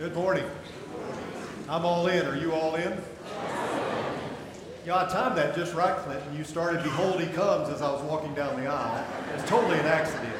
Good morning. I'm all in. Are you all in? Yeah, I timed that just right, Clinton. You started Behold He Comes as I was walking down the aisle. It's totally an accident.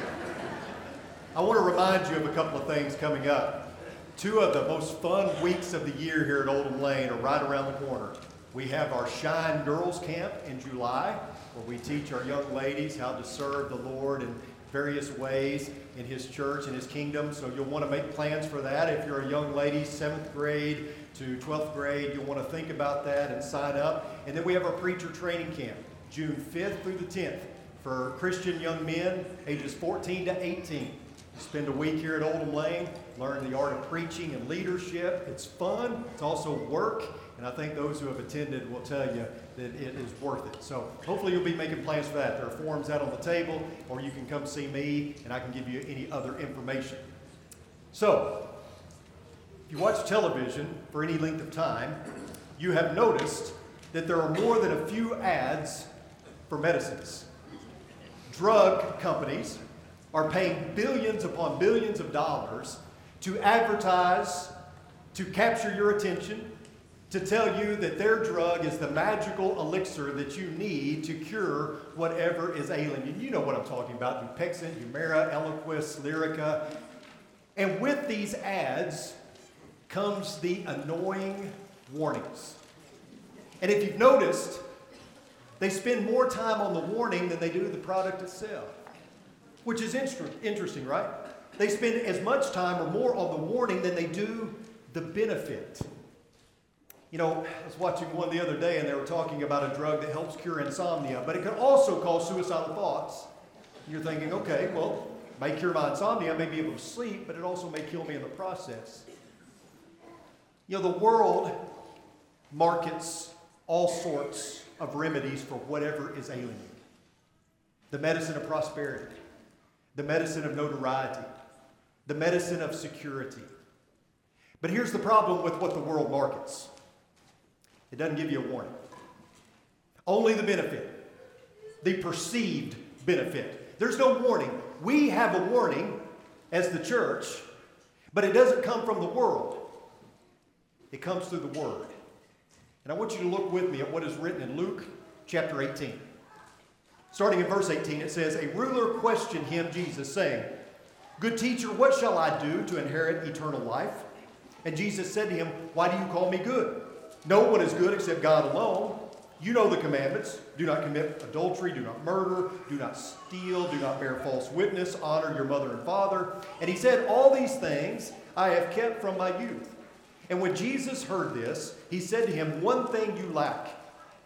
I want to remind you of a couple of things coming up. Two of the most fun weeks of the year here at Oldham Lane are right around the corner. We have our Shine Girls Camp in July, where we teach our young ladies how to serve the Lord in various ways in His church and His kingdom. So you'll want to make plans for that. If you're a young lady, seventh grade to 12th grade, you'll want to think about that and sign up. And then we have our preacher training camp, June 5th through the 10th, for Christian young men ages 14 to 18. Spend a week here at Oldham Lane, learn the art of preaching and leadership. It's fun, it's also work, and I think those who have attended will tell you that it is worth it. So hopefully you'll be making plans for that. There are forms out on the table, or you can come see me and I can give you any other information. So, if you watch television for any length of time, you have noticed that there are more than a few ads for medicines. Drug companies are paying billions upon billions of dollars to advertise, to capture your attention, to tell you that their drug is the magical elixir that you need to cure whatever is ailing you. You know what I'm talking about Dupixent, Humira, Eliquis, Lyrica. And with these ads comes the annoying warnings. And if you've noticed, they spend more time on the warning than they do the product itself which is interesting, right? They spend as much time or more on the warning than they do the benefit. You know, I was watching one the other day and they were talking about a drug that helps cure insomnia, but it can also cause suicidal thoughts. You're thinking, okay, well, may cure my insomnia, I may be able to sleep, but it also may kill me in the process. You know, the world markets all sorts of remedies for whatever is ailing you. The medicine of prosperity, the medicine of notoriety, the medicine of security. But here's the problem with what the world markets it doesn't give you a warning, only the benefit, the perceived benefit. There's no warning. We have a warning as the church, but it doesn't come from the world, it comes through the Word. And I want you to look with me at what is written in Luke chapter 18. Starting in verse 18, it says, A ruler questioned him, Jesus, saying, Good teacher, what shall I do to inherit eternal life? And Jesus said to him, Why do you call me good? No one is good except God alone. You know the commandments do not commit adultery, do not murder, do not steal, do not bear false witness, honor your mother and father. And he said, All these things I have kept from my youth. And when Jesus heard this, he said to him, One thing you lack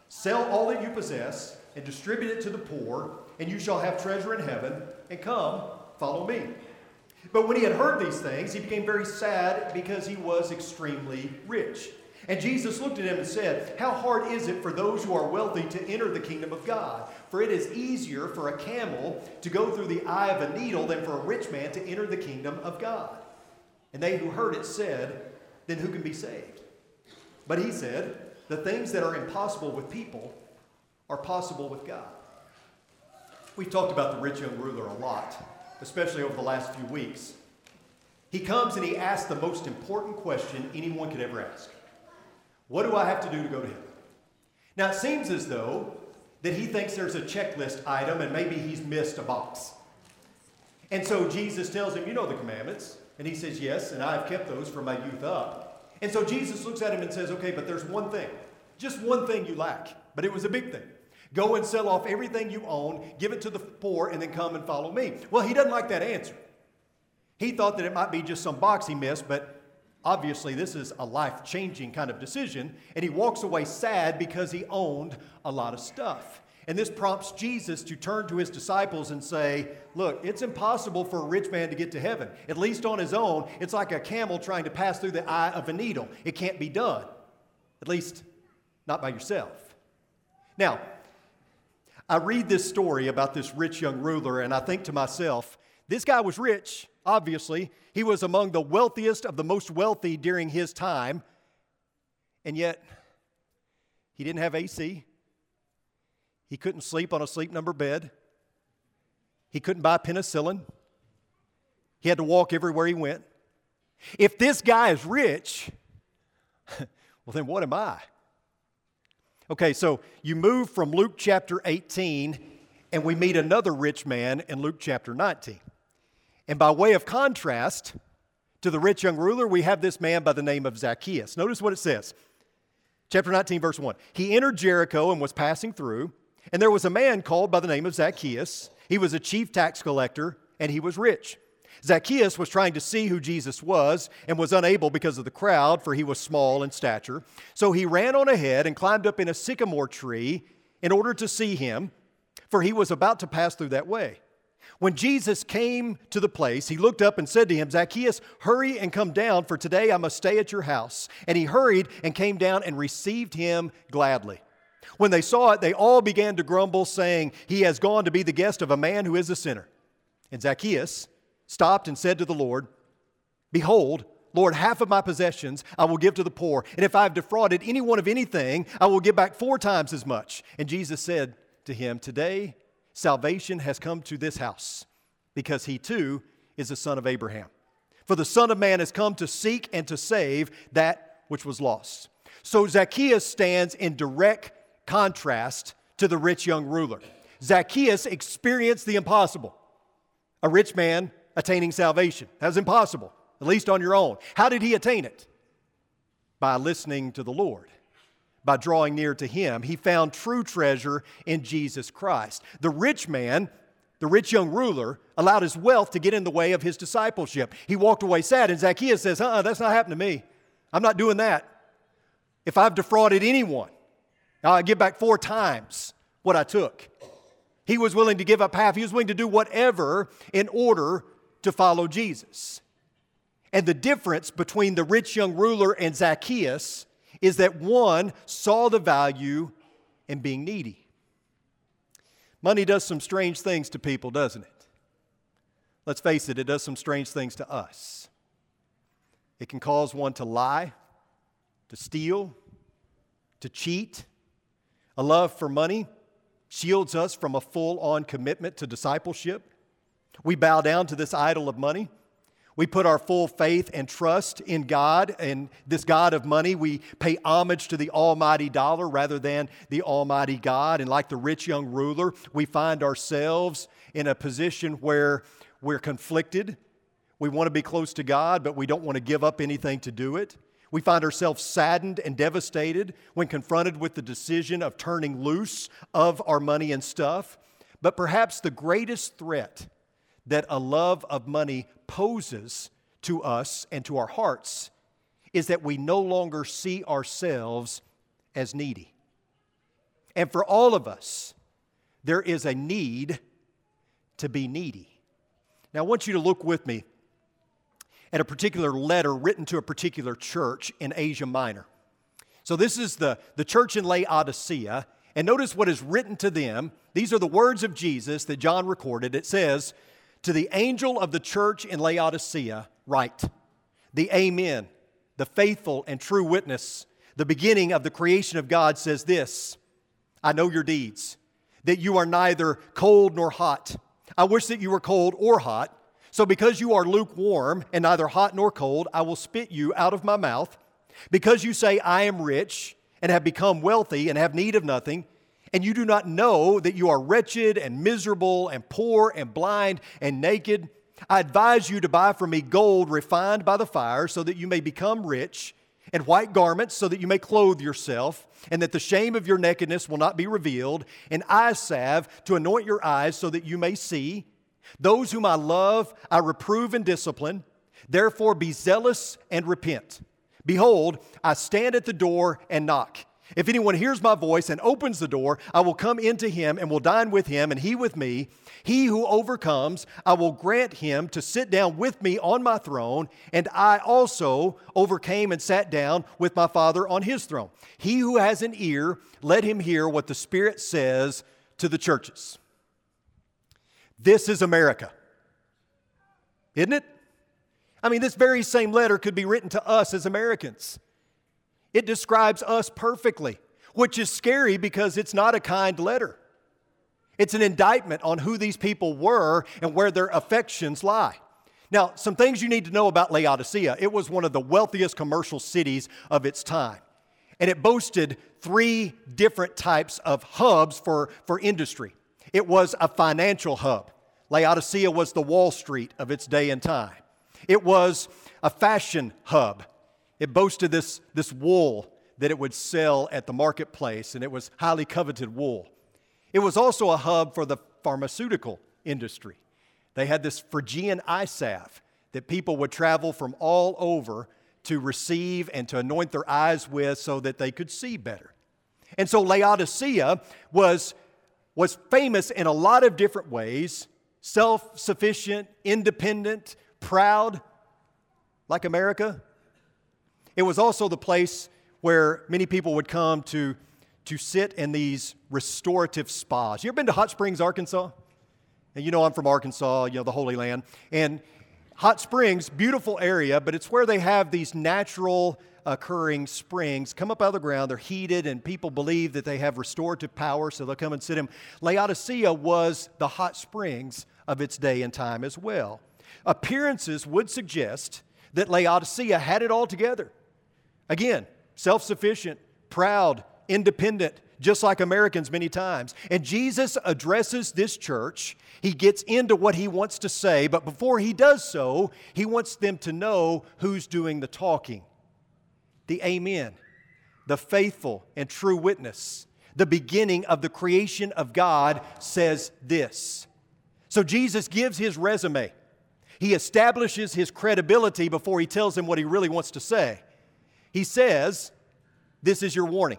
sell all that you possess and distribute it to the poor, and you shall have treasure in heaven, and come, follow me. But when he had heard these things, he became very sad because he was extremely rich. And Jesus looked at him and said, How hard is it for those who are wealthy to enter the kingdom of God? For it is easier for a camel to go through the eye of a needle than for a rich man to enter the kingdom of God. And they who heard it said, Then who can be saved? But he said, The things that are impossible with people are possible with God. We've talked about the rich young ruler a lot, especially over the last few weeks. He comes and he asks the most important question anyone could ever ask What do I have to do to go to heaven? Now, it seems as though that he thinks there's a checklist item and maybe he's missed a box. And so Jesus tells him, You know the commandments. And he says, Yes, and I've kept those from my youth up. And so Jesus looks at him and says, Okay, but there's one thing. Just one thing you lack. But it was a big thing. Go and sell off everything you own, give it to the poor, and then come and follow me. Well, he doesn't like that answer. He thought that it might be just some box he missed, but obviously this is a life changing kind of decision. And he walks away sad because he owned a lot of stuff. And this prompts Jesus to turn to his disciples and say, Look, it's impossible for a rich man to get to heaven. At least on his own, it's like a camel trying to pass through the eye of a needle. It can't be done, at least not by yourself. Now, I read this story about this rich young ruler, and I think to myself, this guy was rich, obviously. He was among the wealthiest of the most wealthy during his time, and yet he didn't have AC. He couldn't sleep on a sleep number bed. He couldn't buy penicillin. He had to walk everywhere he went. If this guy is rich, well, then what am I? Okay, so you move from Luke chapter 18, and we meet another rich man in Luke chapter 19. And by way of contrast to the rich young ruler, we have this man by the name of Zacchaeus. Notice what it says. Chapter 19, verse 1. He entered Jericho and was passing through, and there was a man called by the name of Zacchaeus. He was a chief tax collector, and he was rich. Zacchaeus was trying to see who Jesus was and was unable because of the crowd, for he was small in stature. So he ran on ahead and climbed up in a sycamore tree in order to see him, for he was about to pass through that way. When Jesus came to the place, he looked up and said to him, Zacchaeus, hurry and come down, for today I must stay at your house. And he hurried and came down and received him gladly. When they saw it, they all began to grumble, saying, He has gone to be the guest of a man who is a sinner. And Zacchaeus stopped and said to the Lord, Behold, Lord, half of my possessions I will give to the poor, and if I have defrauded anyone of anything, I will give back four times as much. And Jesus said to him, Today salvation has come to this house, because he too is a son of Abraham. For the Son of Man has come to seek and to save that which was lost. So Zacchaeus stands in direct contrast to the rich young ruler. Zacchaeus experienced the impossible. A rich man attaining salvation. That was impossible, at least on your own. How did he attain it? By listening to the Lord, by drawing near to him. He found true treasure in Jesus Christ. The rich man, the rich young ruler, allowed his wealth to get in the way of his discipleship. He walked away sad, and Zacchaeus says, uh uh-uh, that's not happening to me. I'm not doing that. If I've defrauded anyone, I'll give back four times what I took. He was willing to give up half. He was willing to do whatever in order to follow Jesus. And the difference between the rich young ruler and Zacchaeus is that one saw the value in being needy. Money does some strange things to people, doesn't it? Let's face it, it does some strange things to us. It can cause one to lie, to steal, to cheat. A love for money shields us from a full on commitment to discipleship. We bow down to this idol of money. We put our full faith and trust in God and this God of money. We pay homage to the almighty dollar rather than the almighty God. And like the rich young ruler, we find ourselves in a position where we're conflicted. We want to be close to God, but we don't want to give up anything to do it. We find ourselves saddened and devastated when confronted with the decision of turning loose of our money and stuff. But perhaps the greatest threat that a love of money poses to us and to our hearts is that we no longer see ourselves as needy. And for all of us, there is a need to be needy. Now, I want you to look with me at a particular letter written to a particular church in Asia Minor. So, this is the, the church in Laodicea, and notice what is written to them. These are the words of Jesus that John recorded. It says, to the angel of the church in Laodicea, write The Amen, the faithful and true witness, the beginning of the creation of God says this I know your deeds, that you are neither cold nor hot. I wish that you were cold or hot. So, because you are lukewarm and neither hot nor cold, I will spit you out of my mouth. Because you say, I am rich and have become wealthy and have need of nothing, and you do not know that you are wretched and miserable and poor and blind and naked, I advise you to buy from me gold refined by the fire so that you may become rich, and white garments so that you may clothe yourself, and that the shame of your nakedness will not be revealed, and eye salve to anoint your eyes so that you may see. Those whom I love, I reprove and discipline. Therefore, be zealous and repent. Behold, I stand at the door and knock. If anyone hears my voice and opens the door, I will come into him and will dine with him, and he with me. He who overcomes, I will grant him to sit down with me on my throne, and I also overcame and sat down with my Father on his throne. He who has an ear, let him hear what the Spirit says to the churches. This is America, isn't it? I mean, this very same letter could be written to us as Americans. It describes us perfectly, which is scary because it's not a kind letter. It's an indictment on who these people were and where their affections lie. Now, some things you need to know about Laodicea. It was one of the wealthiest commercial cities of its time, and it boasted three different types of hubs for, for industry. It was a financial hub. Laodicea was the Wall Street of its day and time. It was a fashion hub. It boasted this, this wool that it would sell at the marketplace, and it was highly coveted wool. It was also a hub for the pharmaceutical industry. They had this Phrygian eye salve that people would travel from all over to receive and to anoint their eyes with so that they could see better. And so Laodicea was, was famous in a lot of different ways self sufficient, independent, proud, like America. It was also the place where many people would come to, to sit in these restorative spas. You ever been to Hot Springs, Arkansas? And you know I'm from Arkansas, you know, the Holy Land. And Hot Springs, beautiful area, but it's where they have these natural occurring springs come up out of the ground. They're heated, and people believe that they have restorative power, so they'll come and sit in. Laodicea was the hot springs of its day and time as well. Appearances would suggest that Laodicea had it all together. Again, self sufficient, proud, independent, just like Americans many times. And Jesus addresses this church. He gets into what he wants to say, but before he does so, he wants them to know who's doing the talking. The Amen, the faithful and true witness, the beginning of the creation of God says this. So Jesus gives his resume. He establishes his credibility before he tells them what he really wants to say. He says, This is your warning.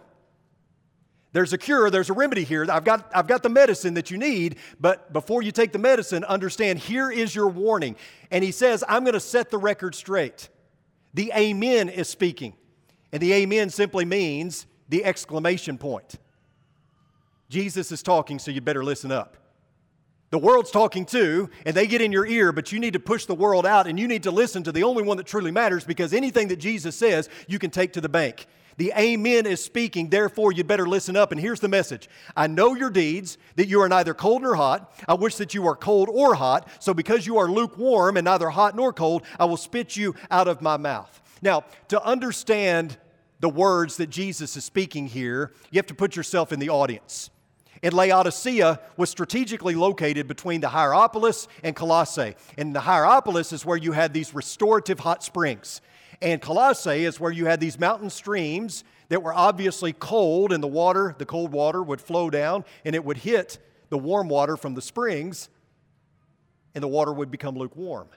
There's a cure, there's a remedy here. I've got, I've got the medicine that you need, but before you take the medicine, understand here is your warning. And he says, I'm going to set the record straight. The Amen is speaking. And the Amen simply means the exclamation point. Jesus is talking, so you better listen up. The world's talking too, and they get in your ear, but you need to push the world out and you need to listen to the only one that truly matters because anything that Jesus says, you can take to the bank. The Amen is speaking, therefore you'd better listen up. And here's the message I know your deeds, that you are neither cold nor hot. I wish that you are cold or hot. So because you are lukewarm and neither hot nor cold, I will spit you out of my mouth. Now, to understand the words that Jesus is speaking here, you have to put yourself in the audience. And Laodicea was strategically located between the Hierapolis and Colossae. And the Hierapolis is where you had these restorative hot springs. And Colossae is where you had these mountain streams that were obviously cold, and the water, the cold water, would flow down and it would hit the warm water from the springs, and the water would become lukewarm.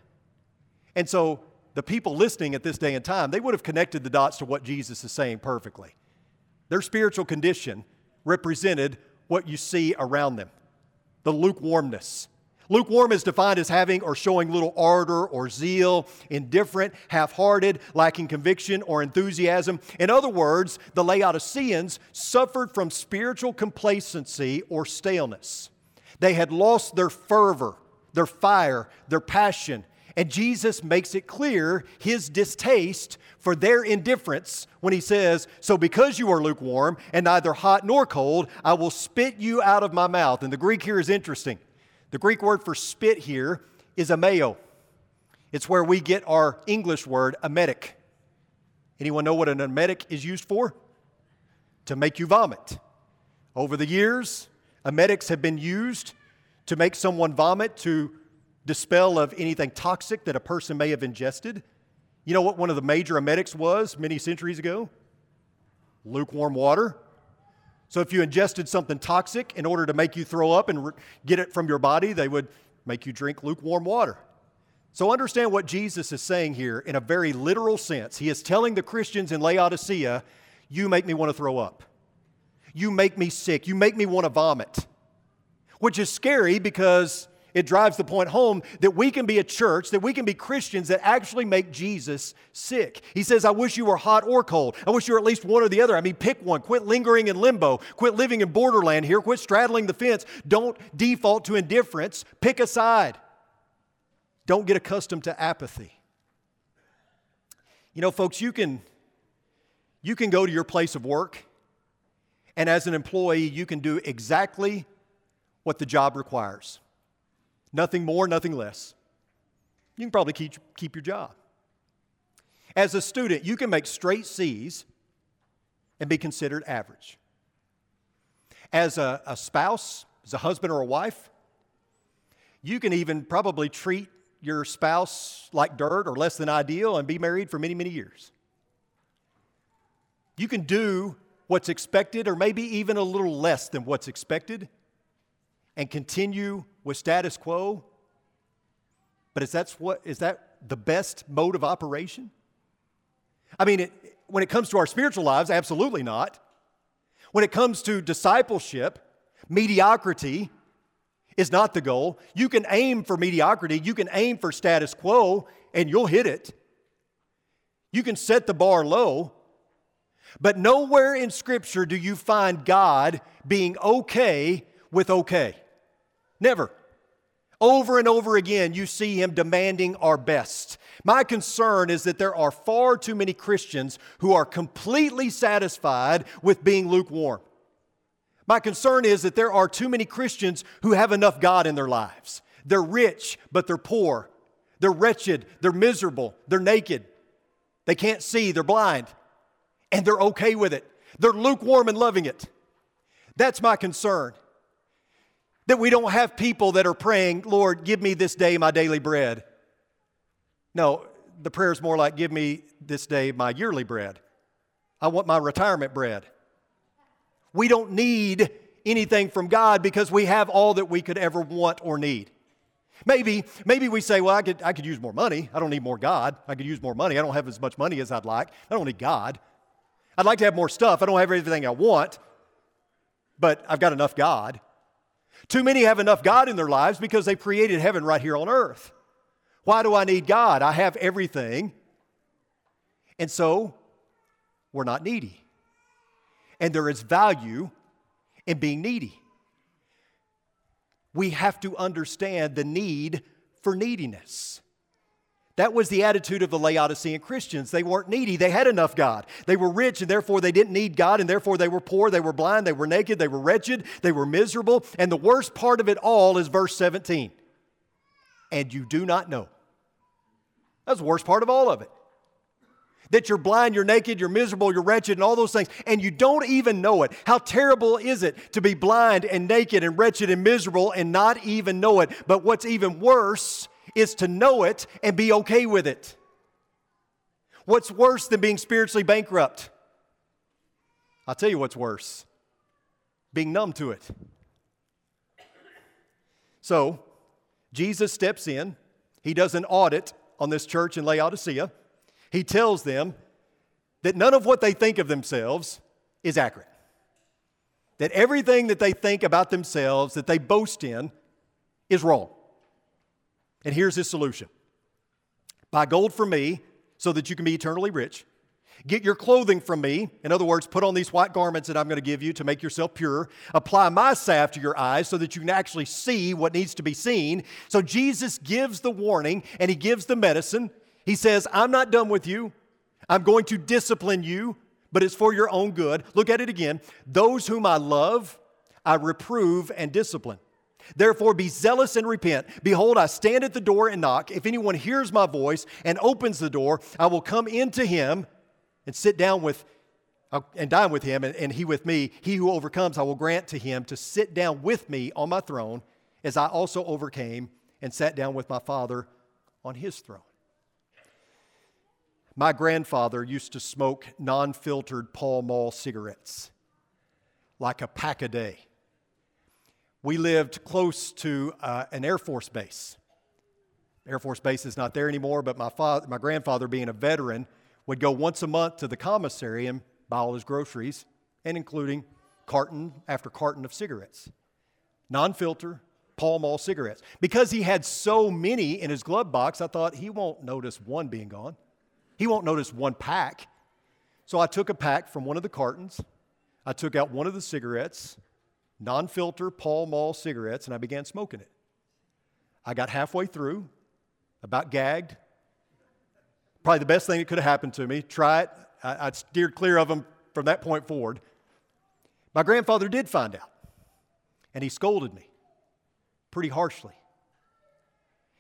And so the people listening at this day and time, they would have connected the dots to what Jesus is saying perfectly. Their spiritual condition represented what you see around them the lukewarmness. Lukewarm is defined as having or showing little ardor or zeal, indifferent, half hearted, lacking conviction or enthusiasm. In other words, the Laodiceans suffered from spiritual complacency or staleness. They had lost their fervor, their fire, their passion, and Jesus makes it clear his distaste for their indifference when he says, So because you are lukewarm and neither hot nor cold, I will spit you out of my mouth. And the Greek here is interesting. The Greek word for spit here is ameo. It's where we get our English word emetic. Anyone know what an emetic is used for? To make you vomit. Over the years, emetics have been used to make someone vomit to dispel of anything toxic that a person may have ingested. You know what one of the major emetics was many centuries ago? Lukewarm water. So if you ingested something toxic in order to make you throw up and re- get it from your body, they would make you drink lukewarm water. So understand what Jesus is saying here in a very literal sense. He is telling the Christians in Laodicea, You make me want to throw up. You make me sick. You make me want to vomit. Which is scary because it drives the point home that we can be a church, that we can be Christians that actually make Jesus sick. He says, I wish you were hot or cold. I wish you were at least one or the other. I mean, pick one. Quit lingering in limbo. Quit living in borderland here. Quit straddling the fence. Don't default to indifference. Pick a side. Don't get accustomed to apathy. You know, folks, you can, you can go to your place of work, and as an employee, you can do exactly what the job requires. Nothing more, nothing less. you can probably keep, keep your job. As a student, you can make straight C's and be considered average. As a, a spouse, as a husband or a wife, you can even probably treat your spouse like dirt or less than ideal and be married for many, many years. You can do what's expected or maybe even a little less than what's expected and continue with status quo but is, that's what, is that the best mode of operation? I mean, it, when it comes to our spiritual lives, absolutely not. When it comes to discipleship, mediocrity is not the goal. You can aim for mediocrity, you can aim for status quo, and you'll hit it. You can set the bar low, but nowhere in Scripture do you find God being okay with okay. Never. Over and over again, you see him demanding our best. My concern is that there are far too many Christians who are completely satisfied with being lukewarm. My concern is that there are too many Christians who have enough God in their lives. They're rich, but they're poor. They're wretched, they're miserable, they're naked. They can't see, they're blind, and they're okay with it. They're lukewarm and loving it. That's my concern. That we don't have people that are praying, Lord, give me this day my daily bread. No, the prayer is more like, give me this day my yearly bread. I want my retirement bread. We don't need anything from God because we have all that we could ever want or need. Maybe, maybe we say, well, I could, I could use more money. I don't need more God. I could use more money. I don't have as much money as I'd like. I don't need God. I'd like to have more stuff. I don't have everything I want, but I've got enough God. Too many have enough God in their lives because they've created heaven right here on earth. Why do I need God? I have everything. And so, we're not needy. And there is value in being needy. We have to understand the need for neediness. That was the attitude of the Laodicean Christians. They weren't needy, they had enough God. They were rich, and therefore they didn't need God, and therefore they were poor, they were blind, they were naked, they were wretched, they were miserable. And the worst part of it all is verse 17. And you do not know. That's the worst part of all of it. That you're blind, you're naked, you're miserable, you're wretched, and all those things, and you don't even know it. How terrible is it to be blind and naked and wretched and miserable and not even know it? But what's even worse is to know it and be okay with it. What's worse than being spiritually bankrupt? I'll tell you what's worse being numb to it. So, Jesus steps in, he does an audit on this church in Laodicea. He tells them that none of what they think of themselves is accurate. That everything that they think about themselves, that they boast in, is wrong. And here's his solution buy gold from me so that you can be eternally rich. Get your clothing from me. In other words, put on these white garments that I'm going to give you to make yourself pure. Apply my salve to your eyes so that you can actually see what needs to be seen. So Jesus gives the warning and he gives the medicine. He says, I'm not done with you. I'm going to discipline you, but it's for your own good. Look at it again. Those whom I love, I reprove and discipline. Therefore, be zealous and repent. Behold, I stand at the door and knock. If anyone hears my voice and opens the door, I will come into him and sit down with uh, and dine with him, and, and he with me. He who overcomes, I will grant to him to sit down with me on my throne, as I also overcame and sat down with my Father on his throne. My grandfather used to smoke non filtered Pall Mall cigarettes, like a pack a day we lived close to uh, an Air Force base. Air Force base is not there anymore, but my, father, my grandfather, being a veteran, would go once a month to the commissary and buy all his groceries, and including carton after carton of cigarettes. Non filter, Pall Mall cigarettes. Because he had so many in his glove box, I thought he won't notice one being gone. He won't notice one pack. So I took a pack from one of the cartons. I took out one of the cigarettes non filter Pall Mall cigarettes, and I began smoking it. I got halfway through, about gagged. Probably the best thing that could have happened to me. Try it. I, I steered clear of them from that point forward. My grandfather did find out, and he scolded me pretty harshly.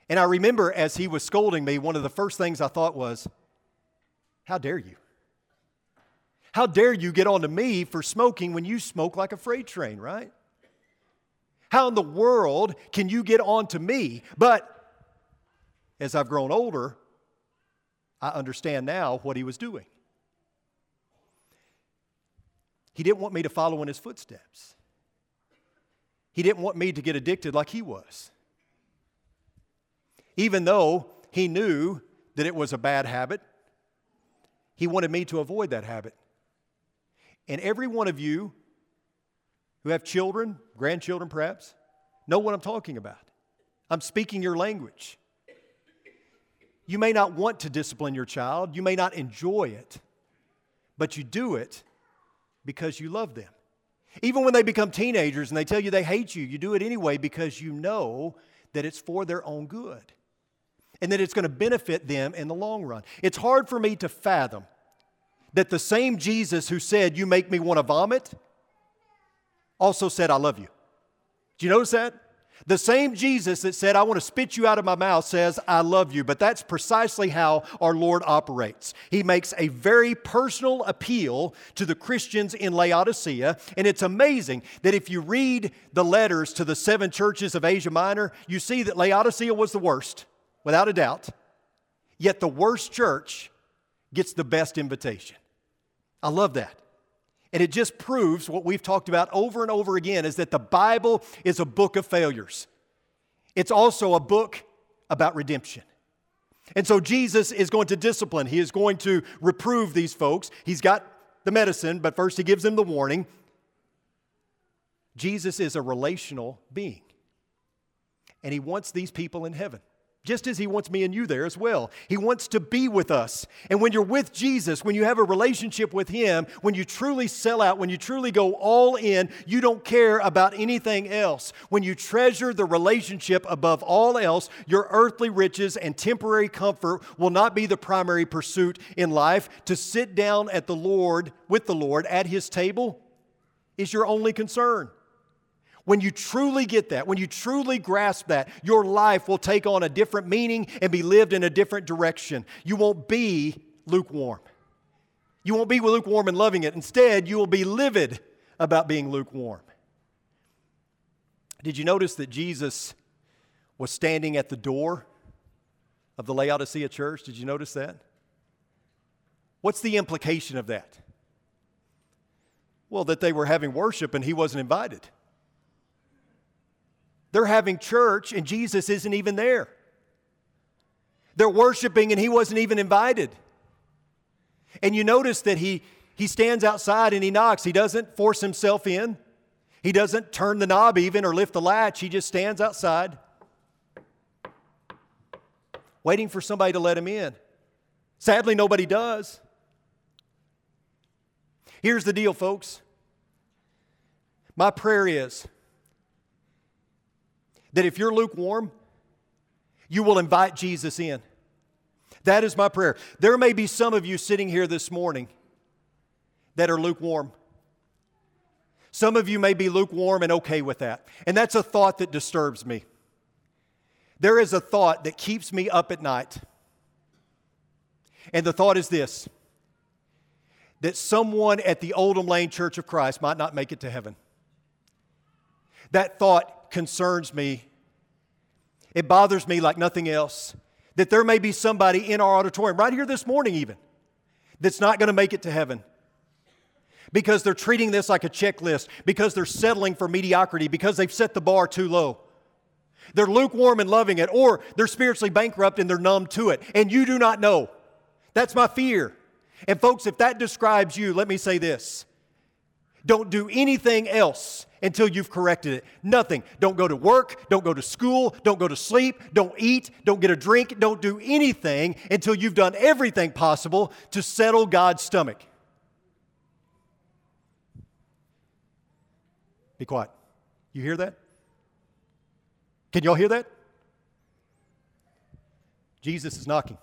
And I remember as he was scolding me, one of the first things I thought was, How dare you? How dare you get on to me for smoking when you smoke like a freight train, right? How in the world can you get on to me? But as I've grown older, I understand now what he was doing. He didn't want me to follow in his footsteps. He didn't want me to get addicted like he was. Even though he knew that it was a bad habit, he wanted me to avoid that habit. And every one of you who have children, grandchildren perhaps, know what I'm talking about. I'm speaking your language. You may not want to discipline your child, you may not enjoy it, but you do it because you love them. Even when they become teenagers and they tell you they hate you, you do it anyway because you know that it's for their own good and that it's going to benefit them in the long run. It's hard for me to fathom that the same Jesus who said, You make me want to vomit, also said, I love you. Do you notice that? The same Jesus that said, I want to spit you out of my mouth says, I love you. But that's precisely how our Lord operates. He makes a very personal appeal to the Christians in Laodicea. And it's amazing that if you read the letters to the seven churches of Asia Minor, you see that Laodicea was the worst, without a doubt. Yet the worst church gets the best invitation. I love that. And it just proves what we've talked about over and over again is that the Bible is a book of failures. It's also a book about redemption. And so Jesus is going to discipline. He is going to reprove these folks. He's got the medicine, but first he gives them the warning. Jesus is a relational being. And he wants these people in heaven just as He wants me and you there as well. He wants to be with us. And when you're with Jesus, when you have a relationship with Him, when you truly sell out, when you truly go all in, you don't care about anything else. When you treasure the relationship above all else, your earthly riches and temporary comfort will not be the primary pursuit in life. To sit down at the Lord, with the Lord, at His table is your only concern. When you truly get that, when you truly grasp that, your life will take on a different meaning and be lived in a different direction. You won't be lukewarm. You won't be lukewarm and loving it. Instead, you will be livid about being lukewarm. Did you notice that Jesus was standing at the door of the Laodicea church? Did you notice that? What's the implication of that? Well, that they were having worship and he wasn't invited. They're having church and Jesus isn't even there. They're worshiping and he wasn't even invited. And you notice that he, he stands outside and he knocks. He doesn't force himself in, he doesn't turn the knob even or lift the latch. He just stands outside, waiting for somebody to let him in. Sadly, nobody does. Here's the deal, folks. My prayer is that if you're lukewarm, you will invite Jesus in. That is my prayer. There may be some of you sitting here this morning that are lukewarm. Some of you may be lukewarm and okay with that. And that's a thought that disturbs me. There is a thought that keeps me up at night. And the thought is this that someone at the Oldham Lane Church of Christ might not make it to heaven. That thought concerns me. It bothers me like nothing else that there may be somebody in our auditorium, right here this morning, even, that's not going to make it to heaven because they're treating this like a checklist, because they're settling for mediocrity, because they've set the bar too low. They're lukewarm and loving it, or they're spiritually bankrupt and they're numb to it, and you do not know. That's my fear. And, folks, if that describes you, let me say this don't do anything else until you've corrected it. Nothing. Don't go to work, don't go to school, don't go to sleep, don't eat, don't get a drink, don't do anything until you've done everything possible to settle God's stomach. Be quiet. You hear that? Can y'all hear that? Jesus is knocking.